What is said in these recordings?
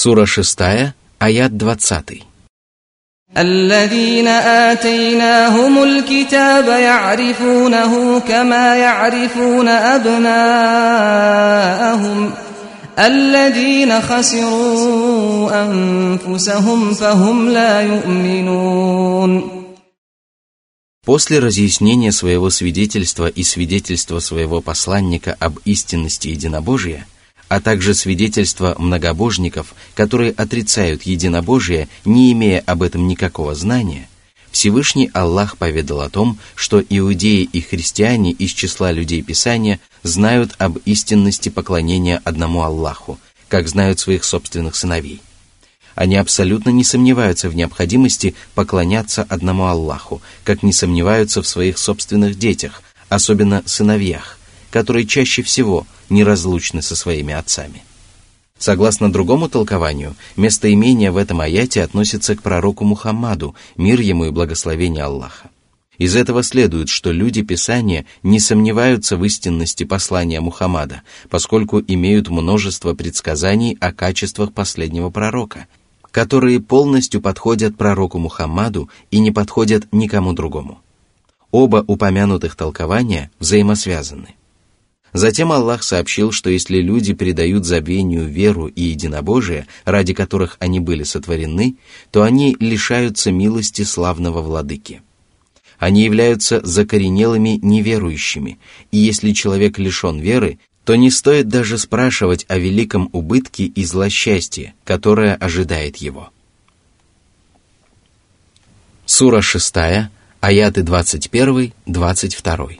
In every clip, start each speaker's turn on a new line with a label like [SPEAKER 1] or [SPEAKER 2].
[SPEAKER 1] Сура 6, аят 20.
[SPEAKER 2] الذين آتيناهم الكتاب يعرفونه كما يعرفون أبناءهم الذين خسروا أنفسهم فهم لا يؤمنون
[SPEAKER 1] После разъяснения своего свидетельства и свидетельства своего посланника об истинности единобожия, а также свидетельства многобожников, которые отрицают единобожие, не имея об этом никакого знания, Всевышний Аллах поведал о том, что иудеи и христиане из числа людей Писания знают об истинности поклонения одному Аллаху, как знают своих собственных сыновей – они абсолютно не сомневаются в необходимости поклоняться одному Аллаху, как не сомневаются в своих собственных детях, особенно сыновьях, которые чаще всего неразлучны со своими отцами. Согласно другому толкованию, местоимение в этом аяте относится к пророку Мухаммаду, мир ему и благословение Аллаха. Из этого следует, что люди Писания не сомневаются в истинности послания Мухаммада, поскольку имеют множество предсказаний о качествах последнего пророка – которые полностью подходят пророку Мухаммаду и не подходят никому другому. Оба упомянутых толкования взаимосвязаны. Затем Аллах сообщил, что если люди предают забвению веру и единобожие, ради которых они были сотворены, то они лишаются милости славного владыки. Они являются закоренелыми неверующими, и если человек лишен веры, то не стоит даже спрашивать о великом убытке и злосчастье, которое ожидает его. Сура 6, аяты 21-22.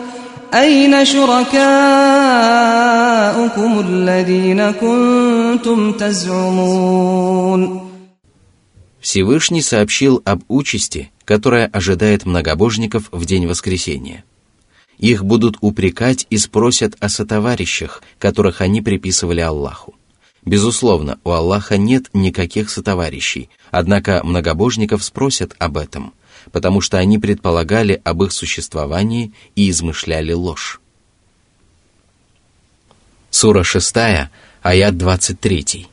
[SPEAKER 2] أين شركاؤكم الذين كنتم تزعمون
[SPEAKER 1] Всевышний сообщил об участи, которая ожидает многобожников в день воскресения – их будут упрекать и спросят о сотоварищах, которых они приписывали Аллаху. Безусловно, у Аллаха нет никаких сотоварищей, однако многобожников спросят об этом, потому что они предполагали об их существовании и измышляли ложь. Сура 6, аят 23.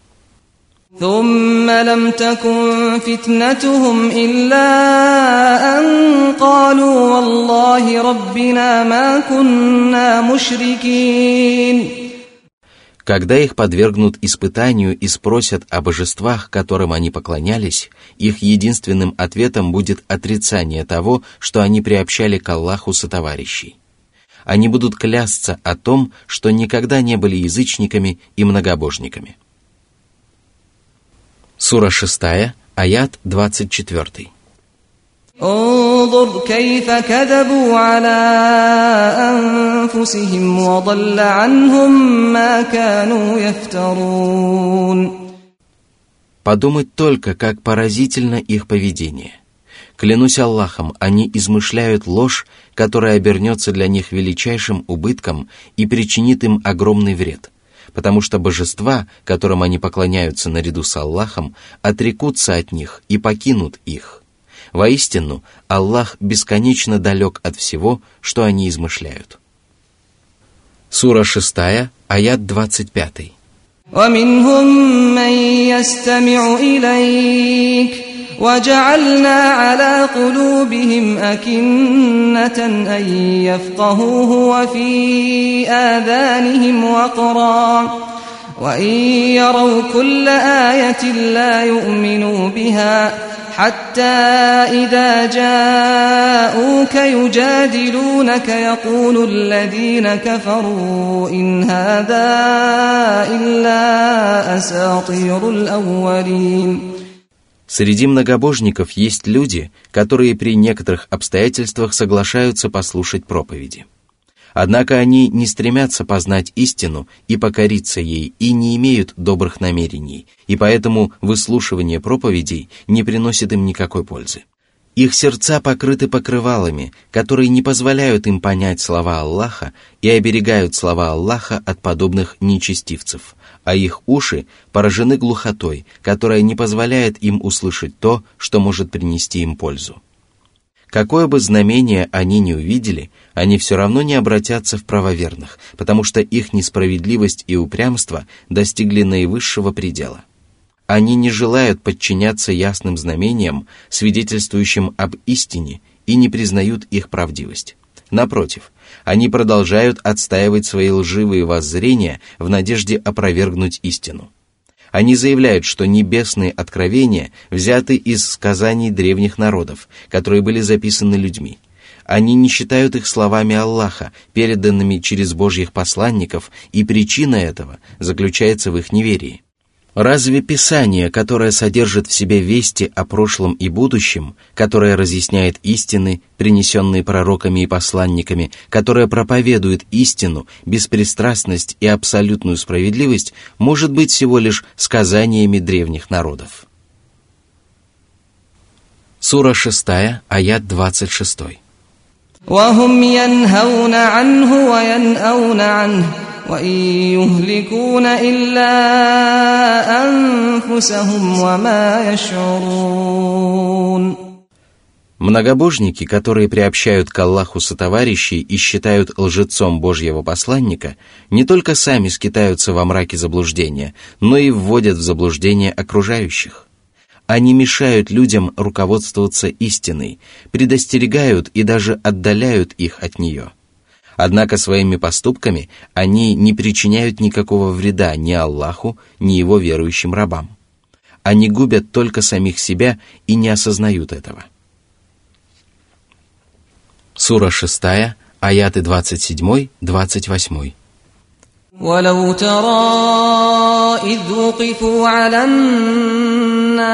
[SPEAKER 2] ثم لم تكن فتنتهم إلا أن قالوا والله ربنا ما كنا مشركين
[SPEAKER 1] когда их подвергнут испытанию и спросят о божествах, которым они поклонялись, их единственным ответом будет отрицание того, что они приобщали к Аллаху сотоварищей. Они будут клясться о том, что никогда не были язычниками и многобожниками. Сура 6, аят 24.
[SPEAKER 2] انظر كيف كذبوا على أنفسهم وضل عنهم ما كانوا يفترون
[SPEAKER 1] Подумать только, как поразительно их поведение. Клянусь Аллахом, они измышляют ложь, которая обернется для них величайшим убытком и причинит им огромный вред – потому что божества, которым они поклоняются наряду с Аллахом, отрекутся от них и покинут их. Воистину, Аллах бесконечно далек от всего, что они измышляют. Сура 6, аят 25.
[SPEAKER 2] ومنهم من يستمع إليك وجعلنا على قلوبهم أكنة أن يفقهوه وفي آذانهم وقرا وإن يروا كل آية لا يؤمنوا بها حتى إذا جاءوك يجادلونك يقول الذين كفروا إن هذا إلا أساطير الأولين
[SPEAKER 1] Среди многобожников есть люди, которые при некоторых обстоятельствах соглашаются послушать проповеди. Однако они не стремятся познать истину и покориться ей и не имеют добрых намерений, и поэтому выслушивание проповедей не приносит им никакой пользы. Их сердца покрыты покрывалами, которые не позволяют им понять слова Аллаха и оберегают слова Аллаха от подобных нечестивцев, а их уши поражены глухотой, которая не позволяет им услышать то, что может принести им пользу. Какое бы знамение они ни увидели, они все равно не обратятся в правоверных, потому что их несправедливость и упрямство достигли наивысшего предела. Они не желают подчиняться ясным знамениям, свидетельствующим об истине, и не признают их правдивость. Напротив, они продолжают отстаивать свои лживые воззрения в надежде опровергнуть истину. Они заявляют, что небесные откровения взяты из сказаний древних народов, которые были записаны людьми. Они не считают их словами Аллаха, переданными через Божьих посланников, и причина этого заключается в их неверии. Разве Писание, которое содержит в себе вести о прошлом и будущем, которое разъясняет истины, принесенные пророками и посланниками, которое проповедует истину, беспристрастность и абсолютную справедливость, может быть всего лишь сказаниями древних народов? Сура 6, аят 26. وهم ينهون عنه وينأون عنه وإن يهلكون إلا أنفسهم وما يشعرون Многобожники, которые приобщают к Аллаху сотоварищей и считают лжецом Божьего посланника, не только сами скитаются во мраке заблуждения, но и вводят в заблуждение окружающих. Они мешают людям руководствоваться истиной, предостерегают и даже отдаляют их от нее. Однако своими поступками они не причиняют никакого вреда ни Аллаху, ни его верующим рабам. Они губят только самих себя и не осознают этого. Сура 6, аяты 27-28. ولو ترى إذ وقفوا على النار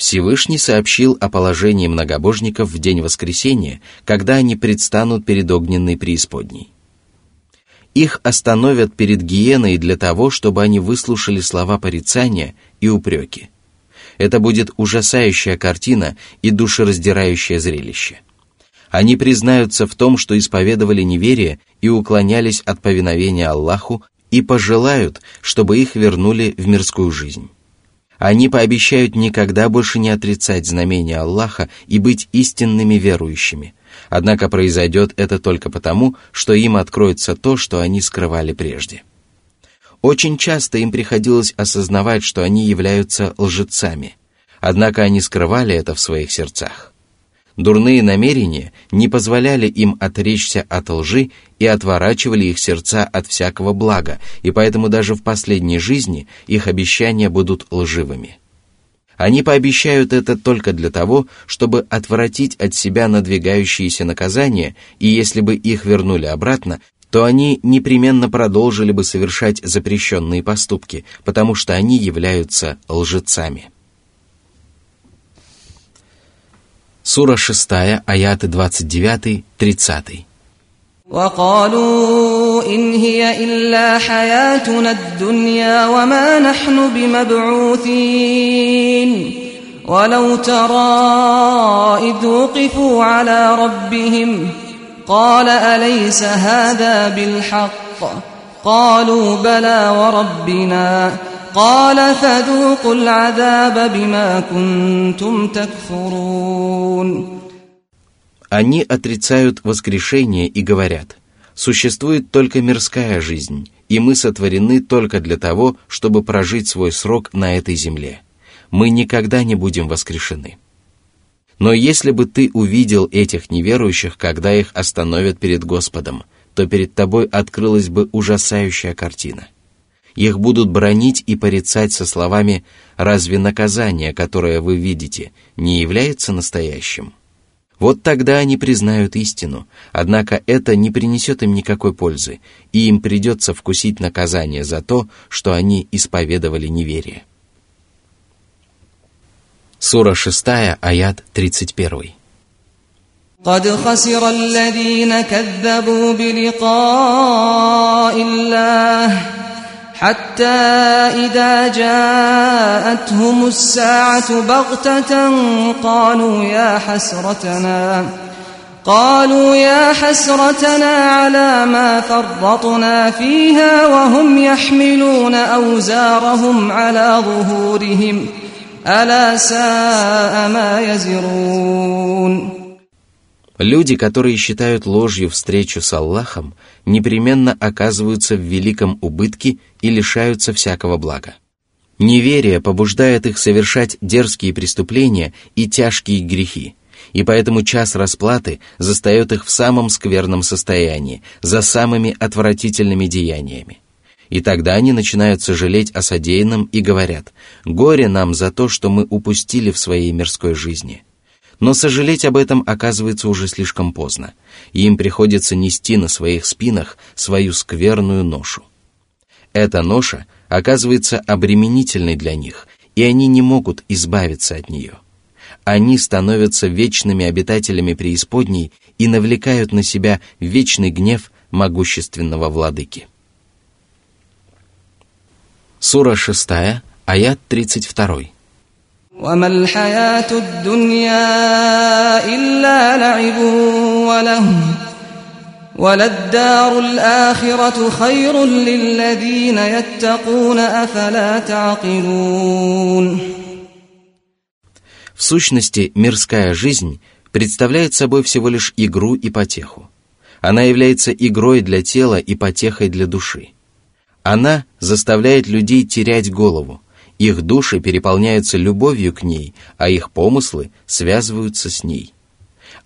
[SPEAKER 1] Всевышний сообщил о положении многобожников в день воскресения, когда они предстанут перед огненной преисподней. Их остановят перед гиеной для того, чтобы они выслушали слова порицания и упреки. Это будет ужасающая картина и душераздирающее зрелище – они признаются в том, что исповедовали неверие и уклонялись от повиновения Аллаху и пожелают, чтобы их вернули в мирскую жизнь. Они пообещают никогда больше не отрицать знамения Аллаха и быть истинными верующими. Однако произойдет это только потому, что им откроется то, что они скрывали прежде. Очень часто им приходилось осознавать, что они являются лжецами, однако они скрывали это в своих сердцах. Дурные намерения не позволяли им отречься от лжи и отворачивали их сердца от всякого блага, и поэтому даже в последней жизни их обещания будут лживыми. Они пообещают это только для того, чтобы отвратить от себя надвигающиеся наказания, и если бы их вернули обратно, то они непременно продолжили бы совершать запрещенные поступки, потому что они являются лжецами. Сура 6, аяты 29-30. وقالوا إن هي إلا حياتنا الدنيا وما نحن بمبعوثين ولو ترى إذ وقفوا على ربهم قال أليس هذا بالحق قالوا بلى وربنا قال فذوقوا العذاب بما كنتم تكفرون Они отрицают воскрешение и говорят, существует только мирская жизнь, и мы сотворены только для того, чтобы прожить свой срок на этой земле. Мы никогда не будем воскрешены. Но если бы ты увидел этих неверующих, когда их остановят перед Господом, то перед тобой открылась бы ужасающая картина – их будут бронить и порицать со словами «Разве наказание, которое вы видите, не является настоящим?» Вот тогда они признают истину, однако это не принесет им никакой пользы, и им придется вкусить наказание за то, что они исповедовали неверие. Сура 6, аят 31.
[SPEAKER 2] قد خسر الذين كذبوا بلقاء الله حتى إذا جاءتهم الساعة بغتة قالوا يا حسرتنا قالوا يا حسرتنا على ما فرطنا فيها وهم يحملون أوزارهم على ظهورهم ألا ساء ما يزرون.
[SPEAKER 1] Люди, которые считают ложью встречу с Аллахом, непременно оказываются в великом убытке и лишаются всякого блага. Неверие побуждает их совершать дерзкие преступления и тяжкие грехи, и поэтому час расплаты застает их в самом скверном состоянии, за самыми отвратительными деяниями. И тогда они начинают сожалеть о содеянном и говорят «Горе нам за то, что мы упустили в своей мирской жизни». Но сожалеть об этом оказывается уже слишком поздно, и им приходится нести на своих спинах свою скверную ношу. Эта ноша оказывается обременительной для них, и они не могут избавиться от нее. Они становятся вечными обитателями преисподней и навлекают на себя вечный гнев могущественного владыки. Сура 6, аят 32.
[SPEAKER 2] وما الحياة الدنيا إلا لعب وله وللدار الآخرة خير للذين يتقون أفلا تعقلون
[SPEAKER 1] В сущности, мирская жизнь представляет собой всего лишь игру и потеху. Она является игрой для тела и потехой для души. Она заставляет людей терять голову, их души переполняются любовью к ней, а их помыслы связываются с ней.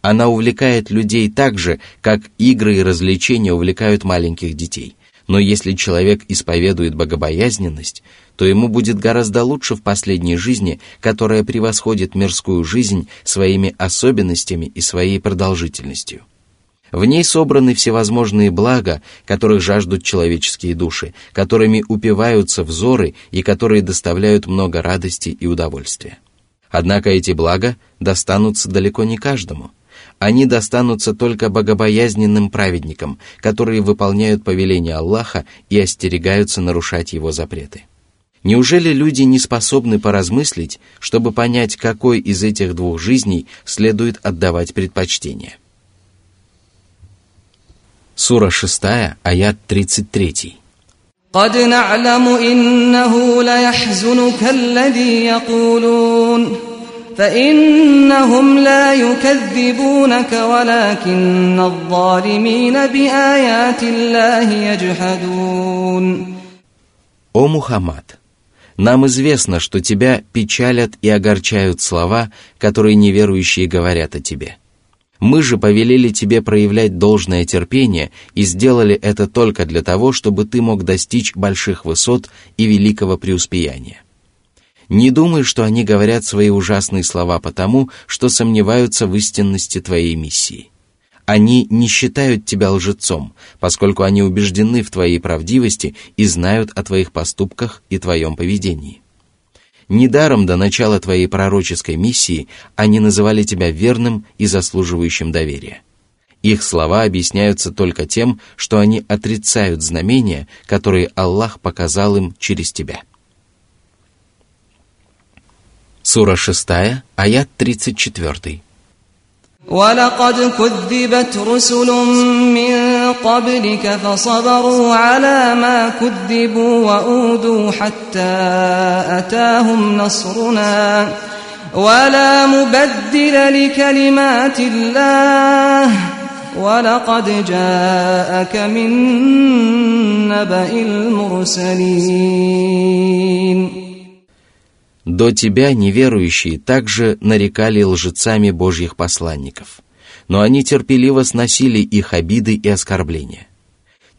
[SPEAKER 1] Она увлекает людей так же, как игры и развлечения увлекают маленьких детей. Но если человек исповедует богобоязненность, то ему будет гораздо лучше в последней жизни, которая превосходит мирскую жизнь своими особенностями и своей продолжительностью. В ней собраны всевозможные блага, которых жаждут человеческие души, которыми упиваются взоры и которые доставляют много радости и удовольствия. Однако эти блага достанутся далеко не каждому. Они достанутся только богобоязненным праведникам, которые выполняют повеления Аллаха и остерегаются нарушать его запреты. Неужели люди не способны поразмыслить, чтобы понять, какой из этих двух жизней следует отдавать предпочтение? Сура 6, аят 33.
[SPEAKER 2] قد نعلم إنه ليحزنك الذي يقولون فإنهم لا يكذبونك ولكن الظالمين بآيات الله يجحدون
[SPEAKER 1] О Мухаммад! Нам известно, что тебя печалят и огорчают слова, которые неверующие говорят о тебе – мы же повелели тебе проявлять должное терпение и сделали это только для того, чтобы ты мог достичь больших высот и великого преуспеяния. Не думай, что они говорят свои ужасные слова потому, что сомневаются в истинности твоей миссии. Они не считают тебя лжецом, поскольку они убеждены в твоей правдивости и знают о твоих поступках и твоем поведении. Недаром до начала твоей пророческой миссии они называли тебя верным и заслуживающим доверия. Их слова объясняются только тем, что они отрицают знамения, которые Аллах показал им через тебя. Сура 6, аят 34.
[SPEAKER 2] ولقد كذبت رسل من قبلك فصبروا على ما كذبوا وأودوا حتى أتاهم نصرنا ولا مبدل لكلمات الله ولقد جاءك من نبأ المرسلين
[SPEAKER 1] До тебя неверующие также нарекали лжецами Божьих посланников, но они терпеливо сносили их обиды и оскорбления.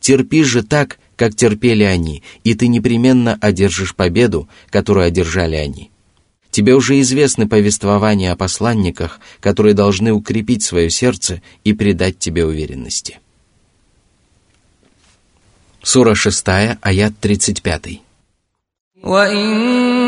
[SPEAKER 1] Терпи же так, как терпели они, и ты непременно одержишь победу, которую одержали они. Тебе уже известны повествования о посланниках, которые должны укрепить свое сердце и придать тебе уверенности. Сура 6, аят 35.
[SPEAKER 2] وإن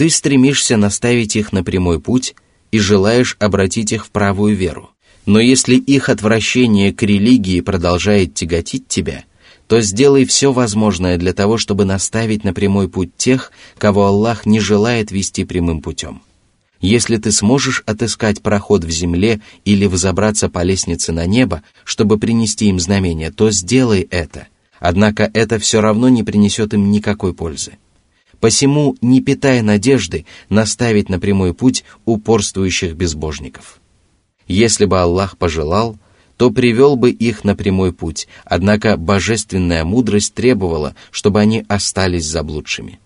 [SPEAKER 1] Ты стремишься наставить их на прямой путь и желаешь обратить их в правую веру. Но если их отвращение к религии продолжает тяготить тебя, то сделай все возможное для того, чтобы наставить на прямой путь тех, кого Аллах не желает вести прямым путем. Если ты сможешь отыскать проход в земле или взобраться по лестнице на небо, чтобы принести им знамение, то сделай это. Однако это все равно не принесет им никакой пользы. Посему, не питая надежды, наставить на прямой путь упорствующих безбожников. Если бы Аллах пожелал, то привел бы их на прямой путь, однако божественная мудрость требовала, чтобы они остались заблудшими.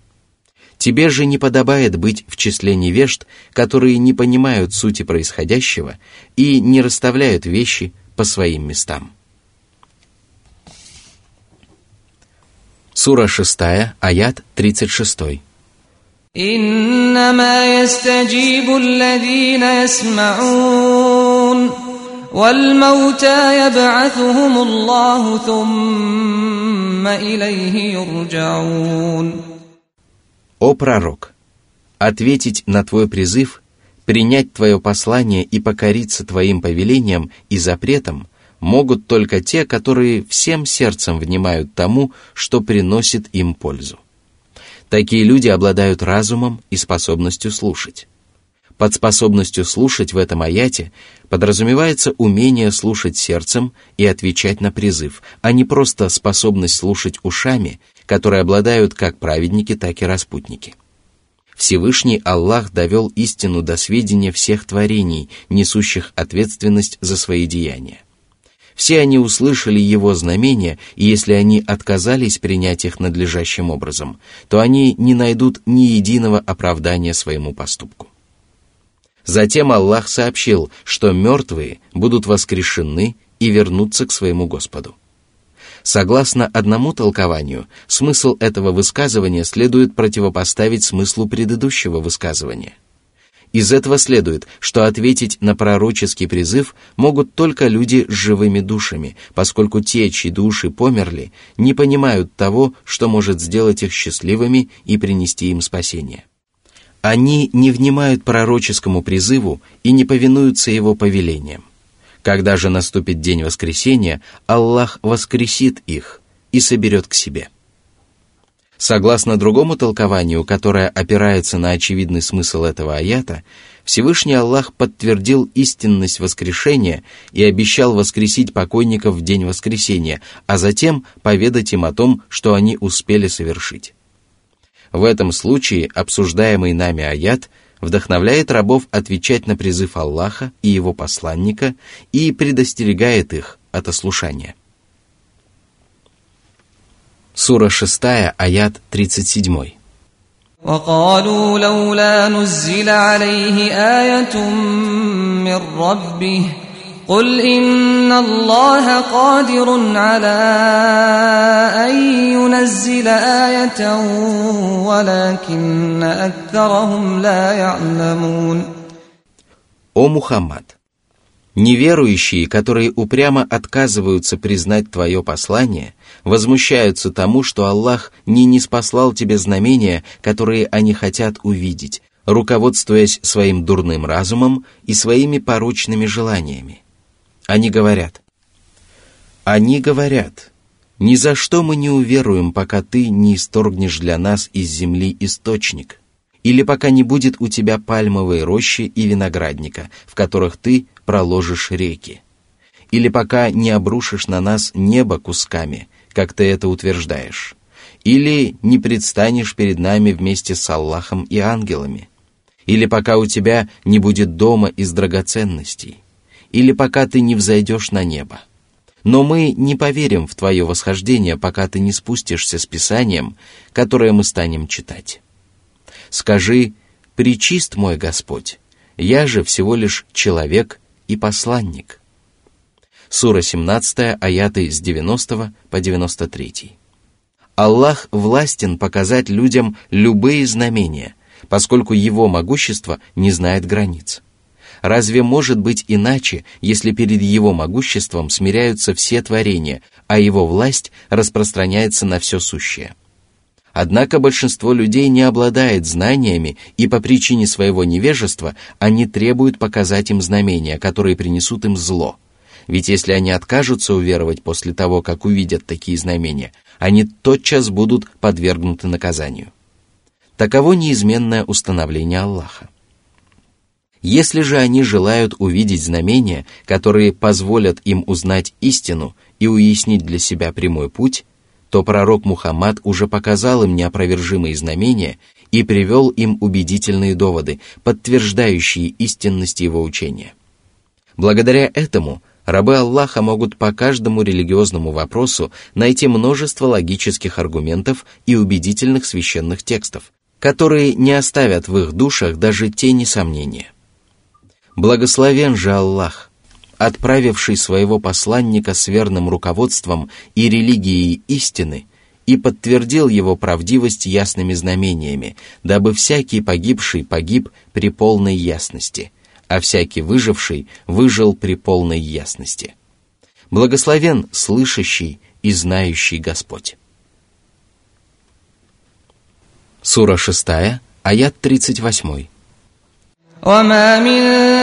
[SPEAKER 1] Тебе же не подобает быть в числе невежд, которые не понимают сути происходящего и не расставляют вещи по своим местам. Сура 6, аят 36.
[SPEAKER 2] إنما يستجيب الذين يسمعون والموتى يبعثهم الله ثم إليه يرجعون
[SPEAKER 1] О пророк! Ответить на твой призыв, принять твое послание и покориться твоим повелениям и запретам – могут только те, которые всем сердцем внимают тому, что приносит им пользу. Такие люди обладают разумом и способностью слушать. Под способностью слушать в этом аяте подразумевается умение слушать сердцем и отвечать на призыв, а не просто способность слушать ушами, которые обладают как праведники, так и распутники. Всевышний Аллах довел истину до сведения всех творений, несущих ответственность за свои деяния. Все они услышали его знамения, и если они отказались принять их надлежащим образом, то они не найдут ни единого оправдания своему поступку. Затем Аллах сообщил, что мертвые будут воскрешены и вернутся к своему Господу. Согласно одному толкованию, смысл этого высказывания следует противопоставить смыслу предыдущего высказывания – из этого следует, что ответить на пророческий призыв могут только люди с живыми душами, поскольку те, чьи души померли, не понимают того, что может сделать их счастливыми и принести им спасение. Они не внимают пророческому призыву и не повинуются его повелениям. Когда же наступит день воскресения, Аллах воскресит их и соберет к себе. Согласно другому толкованию, которое опирается на очевидный смысл этого аята, Всевышний Аллах подтвердил истинность воскрешения и обещал воскресить покойников в день воскресения, а затем поведать им о том, что они успели совершить. В этом случае обсуждаемый нами аят вдохновляет рабов отвечать на призыв Аллаха и его посланника и предостерегает их от ослушания. Сура 6, аят 37.
[SPEAKER 2] وقالوا لولا نزل عليه آية من ربه قل إن الله قادر على أن ينزل آية ولكن أكثرهم لا يعلمون
[SPEAKER 1] О Мухаммад! Неверующие, которые упрямо отказываются признать твое послание, возмущаются тому, что Аллах не неспослал тебе знамения, которые они хотят увидеть, руководствуясь своим дурным разумом и своими порочными желаниями. Они говорят, они говорят, ни за что мы не уверуем, пока ты не исторгнешь для нас из земли источник, или пока не будет у тебя пальмовой рощи и виноградника, в которых ты проложишь реки, или пока не обрушишь на нас небо кусками, как ты это утверждаешь, или не предстанешь перед нами вместе с Аллахом и ангелами, или пока у тебя не будет дома из драгоценностей, или пока ты не взойдешь на небо. Но мы не поверим в твое восхождение, пока ты не спустишься с Писанием, которое мы станем читать. Скажи, «Причист мой Господь, я же всего лишь человек и посланник». Сура 17, аяты с 90 по 93. Аллах властен показать людям любые знамения, поскольку Его могущество не знает границ. Разве может быть иначе, если перед Его могуществом смиряются все творения, а Его власть распространяется на все сущее? Однако большинство людей не обладает знаниями, и по причине своего невежества они требуют показать им знамения, которые принесут им зло. Ведь если они откажутся уверовать после того, как увидят такие знамения, они тотчас будут подвергнуты наказанию. Таково неизменное установление Аллаха. Если же они желают увидеть знамения, которые позволят им узнать истину и уяснить для себя прямой путь, то пророк Мухаммад уже показал им неопровержимые знамения и привел им убедительные доводы, подтверждающие истинность его учения. Благодаря этому рабы Аллаха могут по каждому религиозному вопросу найти множество логических аргументов и убедительных священных текстов, которые не оставят в их душах даже тени сомнения. Благословен же Аллах, отправивший своего посланника с верным руководством и религией истины, и подтвердил его правдивость ясными знамениями, дабы всякий погибший погиб при полной ясности, а всякий выживший выжил при полной ясности. Благословен слышащий и знающий Господь. Сура 6, аят 38.
[SPEAKER 2] وما من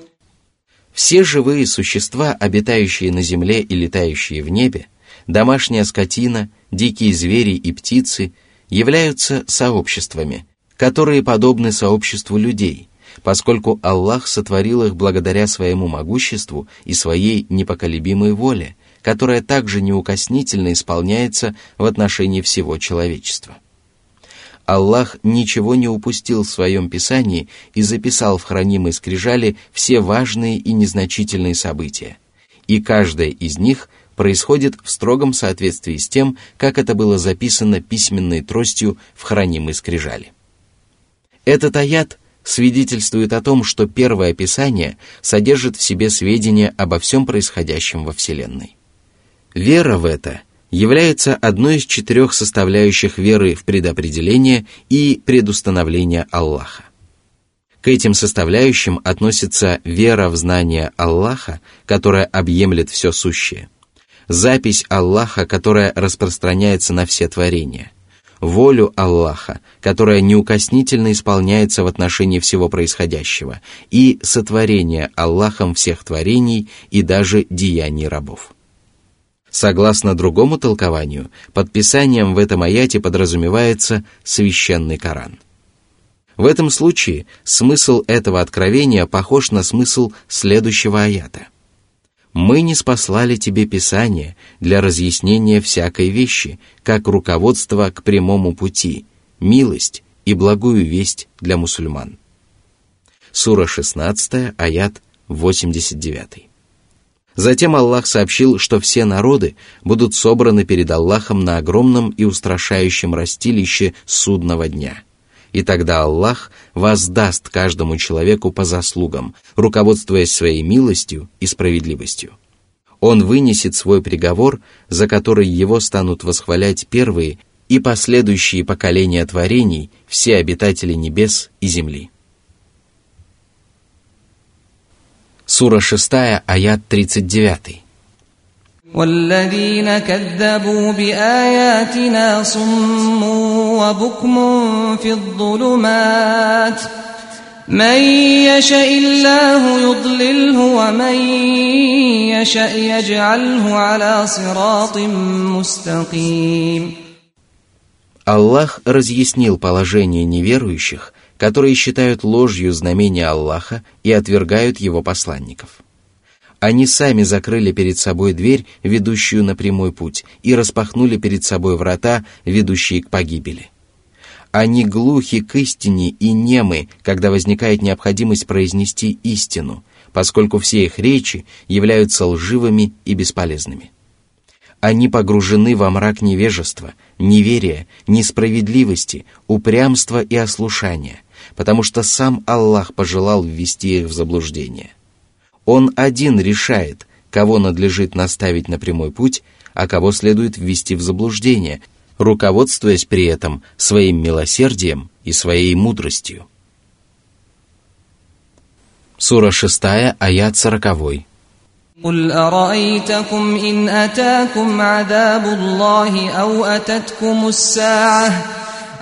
[SPEAKER 1] Все живые существа, обитающие на земле и летающие в небе, домашняя скотина, дикие звери и птицы, являются сообществами, которые подобны сообществу людей, поскольку Аллах сотворил их благодаря своему могуществу и своей непоколебимой воле, которая также неукоснительно исполняется в отношении всего человечества. Аллах ничего не упустил в своем Писании и записал в хранимой скрижали все важные и незначительные события. И каждое из них происходит в строгом соответствии с тем, как это было записано письменной тростью в хранимой скрижали. Этот аят свидетельствует о том, что первое Писание содержит в себе сведения обо всем происходящем во Вселенной. Вера в это – является одной из четырех составляющих веры в предопределение и предустановление Аллаха. К этим составляющим относится вера в знание Аллаха, которая объемлет все сущее, запись Аллаха, которая распространяется на все творения, волю Аллаха, которая неукоснительно исполняется в отношении всего происходящего, и сотворение Аллахом всех творений и даже деяний рабов. Согласно другому толкованию, подписанием в этом аяте подразумевается священный Коран. В этом случае смысл этого откровения похож на смысл следующего аята. «Мы не спаслали тебе Писание для разъяснения всякой вещи, как руководство к прямому пути, милость и благую весть для мусульман». Сура 16, аят 89. Затем Аллах сообщил, что все народы будут собраны перед Аллахом на огромном и устрашающем растилище судного дня. И тогда Аллах воздаст каждому человеку по заслугам, руководствуясь своей милостью и справедливостью. Он вынесет свой приговор, за который его станут восхвалять первые и последующие поколения творений, все обитатели небес и земли. Сура 6, аят 39.
[SPEAKER 2] والذين كذبوا بآياتنا صم وبكم في الظلمات من يشاء الله يضلله ومن يشاء يجعله على صراط مستقيم
[SPEAKER 1] Аллах разъяснил положение неверующих, которые считают ложью знамения Аллаха и отвергают его посланников. Они сами закрыли перед собой дверь, ведущую на прямой путь, и распахнули перед собой врата, ведущие к погибели. Они глухи к истине и немы, когда возникает необходимость произнести истину, поскольку все их речи являются лживыми и бесполезными. Они погружены во мрак невежества, неверия, несправедливости, упрямства и ослушания, потому что сам Аллах пожелал ввести их в заблуждение. Он один решает, кого надлежит наставить на прямой путь, а кого следует ввести в заблуждение, руководствуясь при этом своим милосердием и своей мудростью. Сура 6, аят 40.
[SPEAKER 2] قل أرأيتكم إن أتاكم عذاب الله أو أتتكم الساعة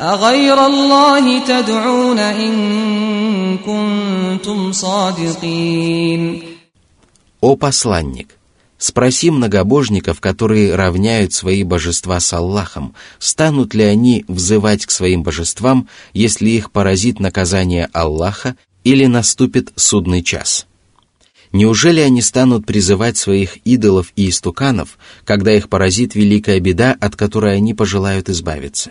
[SPEAKER 2] أغير الله تدعون إن كنتم صادقين
[SPEAKER 1] О посланник, Спроси многобожников, которые равняют свои божества с Аллахом, станут ли они взывать к своим божествам, если их поразит наказание Аллаха или наступит судный час. Неужели они станут призывать своих идолов и истуканов, когда их поразит великая беда, от которой они пожелают избавиться?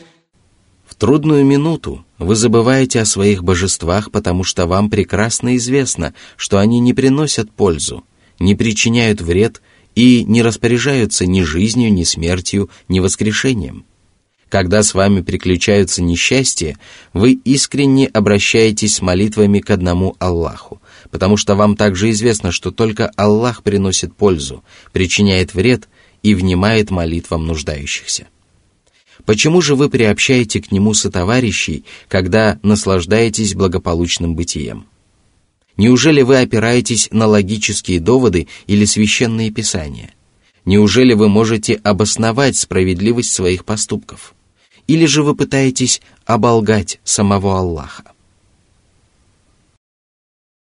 [SPEAKER 1] трудную минуту вы забываете о своих божествах, потому что вам прекрасно известно, что они не приносят пользу, не причиняют вред и не распоряжаются ни жизнью, ни смертью, ни воскрешением. Когда с вами приключаются несчастья, вы искренне обращаетесь с молитвами к одному Аллаху, потому что вам также известно, что только Аллах приносит пользу, причиняет вред и внимает молитвам нуждающихся. Почему же вы приобщаете к нему сотоварищей, когда наслаждаетесь благополучным бытием? Неужели вы опираетесь на логические доводы или священные писания? Неужели вы можете обосновать справедливость своих поступков? Или же вы пытаетесь оболгать самого Аллаха?